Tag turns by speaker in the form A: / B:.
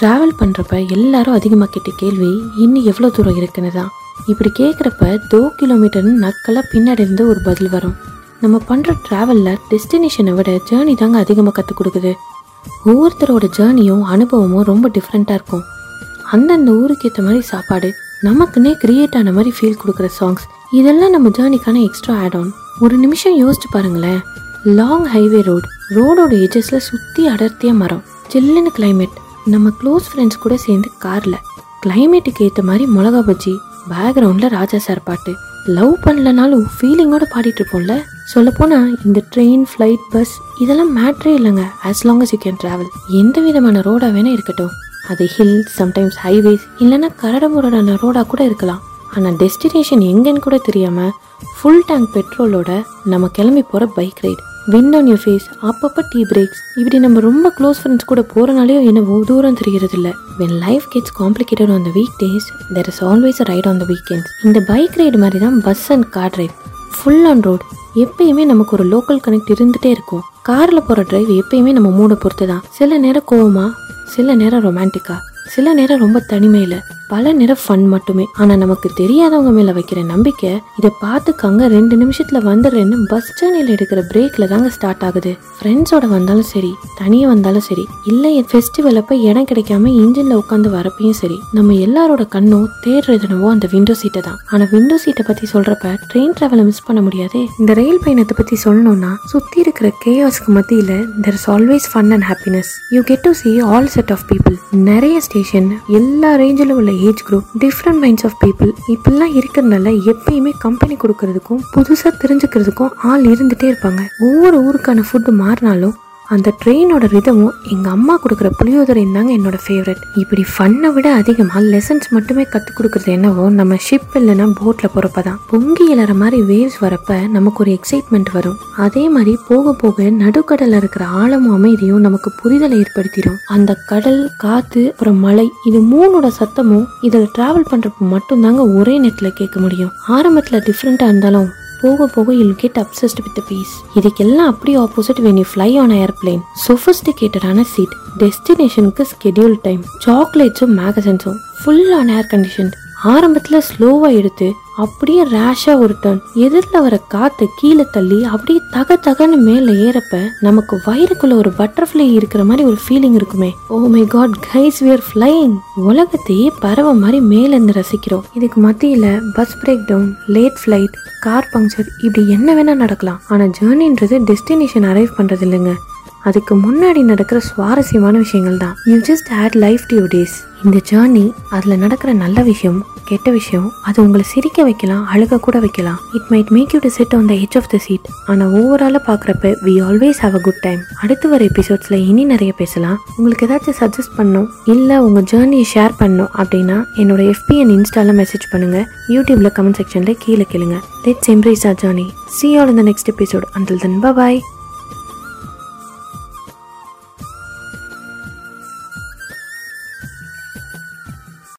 A: Travel பண்ணுறப்ப எல்லாரும் அதிகமாக கேட்ட கேள்வி இன்னும் எவ்வளோ தூரம் இருக்குன்னு தான். இப்படி கேட்குறப்ப தோ கிலோமீட்டர்னு நக்கலாக பின்னாடி இருந்து ஒரு பதில் வரும். நம்ம பண்ணுற ட்ராவலில் டெஸ்டினேஷனை விட ஜேர்னி தாங்க அதிகமாக கற்றுக் கொடுக்குது. ஒவ்வொருத்தரோட ஜேர்னியும் அனுபவமும் ரொம்ப டிஃப்ரெண்ட்டாக இருக்கும். அந்தந்த ஊருக்கு ஏற்ற மாதிரி சாப்பாடு நமக்குன்னே கிரியேட் ஆன மாதிரி ஃபீல் கொடுக்குற சாங்ஸ் இதெல்லாம் நம்ம ஜேர்னிக்கான எக்ஸ்ட்ரா ஆட் ஆன் ஒரு நிமிஷம் யோசிச்சு பாருங்களேன். லாங் ஹைவே ரோடு ரோடோட எஜஸில் சுற்றி அடர்த்தியாக மரம். சில்லுன்னு கிளைமேட் நம்ம க்ளோஸ் ஃப்ரெண்ட்ஸ் கூட சேர்ந்து காரில் கிளைமேட்டுக்கு ஏற்ற மாதிரி மிளகா பஜ்ஜி பேக்ரவுண்டில் ராஜா சார் பாட்டு. லவ் பண்ணலனாலும் ஃபீலிங்கோட பாடிட்டு இருப்போம்ல. சொல்லப்போனால் இந்த ட்ரெயின் ஃப்ளைட் பஸ் இதெல்லாம் மேட்ரே இல்லைங்க. As long as you can travel எந்த விதமான ரோடாக வேணால் இருக்கட்டும். அது ஹில் சம்டைம்ஸ் ஹைவேஸ் இல்லைன்னா கரடமுரடான ரோடாக கூட இருக்கலாம். ஆனால் டெஸ்டினேஷன் எங்கேன்னு கூட தெரியாமல் ஃபுல் டேங்க் பெட்ரோலோட நம்ம கிளம்பி போகிற bike ride wind on your face அப்பப்போ டீ பிரேக்ஸ் இப்படி நம்ம ரொம்ப க்ளோஸ் ஃப்ரெண்ட்ஸ் கூட போகிறனாலேயோ என்னவோ தூரம் தெரிகிறது இல்லை when life gets complicated on the week days there is always a ride on the weekends இந்த பைக் ரைடு மாதிரி தான் bus and car ride full on road எப்பயுமே நமக்கு ஒரு லோக்கல் கனெக்ட் இருந்துகிட்டே இருக்கும். காரில் போகிற டிரைவ் எப்பயுமே நம்ம மூடை பொறுத்து தான் சில நேரம் கோவமா சில நேரம் ரொமான்டிக்காக சில நேரம் ரொம்ப தனிமையில. பல நேரம் ஃபன் மட்டுமே. ஆனா நமக்கு தெரியாதவங்க மேல வைக்கிற நம்பிக்கை இதை பார்த்துக்கங்க ரெண்டு நிமிஷத்துல வந்துடுறேன்னு பஸ் ஸ்டாண்டில் எடுக்கிற பிரேக்ல தாங்க ஸ்டார்ட் ஆகுது. ஃப்ரெண்ட்ஸோட வந்தாலும் சரி தனியே வந்தாலும் சரி இல்ல ஃபெஸ்டிவல் அப்ப இடம் கிடைக்காம இன்ஜின்ல உட்காந்து வரப்பையும் சரி நம்ம எல்லாரோட கண்ணும் தேடுறது என்னவோ அந்த விண்டோ சீட்டை தான். ஆனா விண்டோ சீட்டை பத்தி சொல்றப்ப ட்ரெயின் டிராவலை மிஸ் பண்ண முடியாதே. இந்த ரயில் பயணத்தை பத்தி சொல்லணும்னா சுத்தி இருக்கிற கேஆஸ்க்கு மத்தியில there is always fun and happiness you get to see all set of people நிறைய ஸ்டேஷன் எல்லா ரேஞ்சிலும் உள்ள age group different minds of people இப்படிலாம் இருக்கிறதுனால எப்பயுமே கம்பெனி கொடுக்கறதுக்கும் புதுசாக தெரிஞ்சுக்கிறதுக்கும் ஆள் இருந்துகிட்டே இருப்பாங்க. ஒவ்வொரு ஊருக்கான ஃபுட்டு மாறினாலும் அந்த ட்ரெயினோட ரிதமும் எங்கள் அம்மா கொடுக்குற புளியோதரை தாங்க என்னோட ஃபேவரட் இப்படி ஃபன்னை விட அதிகமாக லெசன்ஸ் மட்டுமே கற்றுக் கொடுக்குறது என்னவோ நம்ம ஷிப் இல்லைன்னா போட்டில் போகிறப்ப தான் பொங்கி இழற மாதிரி வேவ்ஸ் வரப்ப நமக்கு ஒரு எக்ஸைட்மெண்ட் வரும். அதே மாதிரி போக போக நடுக்கடலில் இருக்கிற ஆழமும் அமைதியும் நமக்கு புரிதலை ஏற்படுத்திடும். அந்த கடல் காற்று அப்புறம் மலை இது மூணோட சத்தமும் இதில் ட்ராவல் பண்ணுறப்ப மட்டும்தாங்க ஒரே நெட்டில் கேட்க முடியும். ஆரம்பத்தில் டிஃப்ரெண்ட்டாக இருந்தாலும் போக போக you'll get obsessed with peace இதுக்கெல்லாம் அப்படியே opposite when you fly on airplane சொஃபிஸ்டிகேட்டடான seat டெஸ்டினேஷனுக்கு ஸ்கெடியூல் டைம் சாக்லேட்ஸும் மேகசின்ஸும் ஃபுல் ஆன் ஏர் கண்டிஷன் ஆரம்பத்தில் ஸ்லோவாக எடுத்து அப்படியே ரேஷாக ஒரு டர்ன் எதிரில் வர காற்றை கீழே தள்ளி அப்படியே தக தகன்னு மேலே ஏறப்ப நமக்கு வயிறுக்குள்ள ஒரு பட்டர்ஃப்ளை இருக்கிற மாதிரி ஒரு ஃபீலிங் இருக்குமே. ஓ my god guys we're are உலகத்தையே பறவை மாதிரி மேலேருந்து ரசிக்கிறோம். இதுக்கு மத்தியில் bus break down late flight car puncture இப்படி என்ன வேணா நடக்கலாம். ஆனால் ஜேர்னின்றது டெஸ்டினேஷன் அரைவ் பண்ணுறது இல்லைங்க. அதுக்கு முன்னாடி நடக்கிற சுவாரஸ்யமான விஷயங்கள் தான் you just add life to days இந்த ஜேர்னி அதில் நடக்கிற நல்ல விஷயம் கெட்ட விஷயம் அது உங்களை சிரிக்க வைக்கலாம் அழுக கூட வைக்கலாம். It might make you to sit on the edge of the seat ஆனால் ஓவராலாக பார்க்குறப்ப we always have a good time அடுத்து வர எபிசோட்ஸில் இனி நிறைய பேசலாம். உங்களுக்கு ஏதாச்சும் சஜஸ்ட் பண்ணணும் இல்லை உங்கள் ஜேர்னியை ஷேர் பண்ணணும் அப்படின்னா என்னோட எஃபிஎன் இன்ஸ்டாவில் மெசேஜ் பண்ணுங்கள் யூடியூப்பில் கமெண்ட் செக்ஷனில் கீழே கேளுங்க. Let's embrace our journey see all இந்த next episode until then bye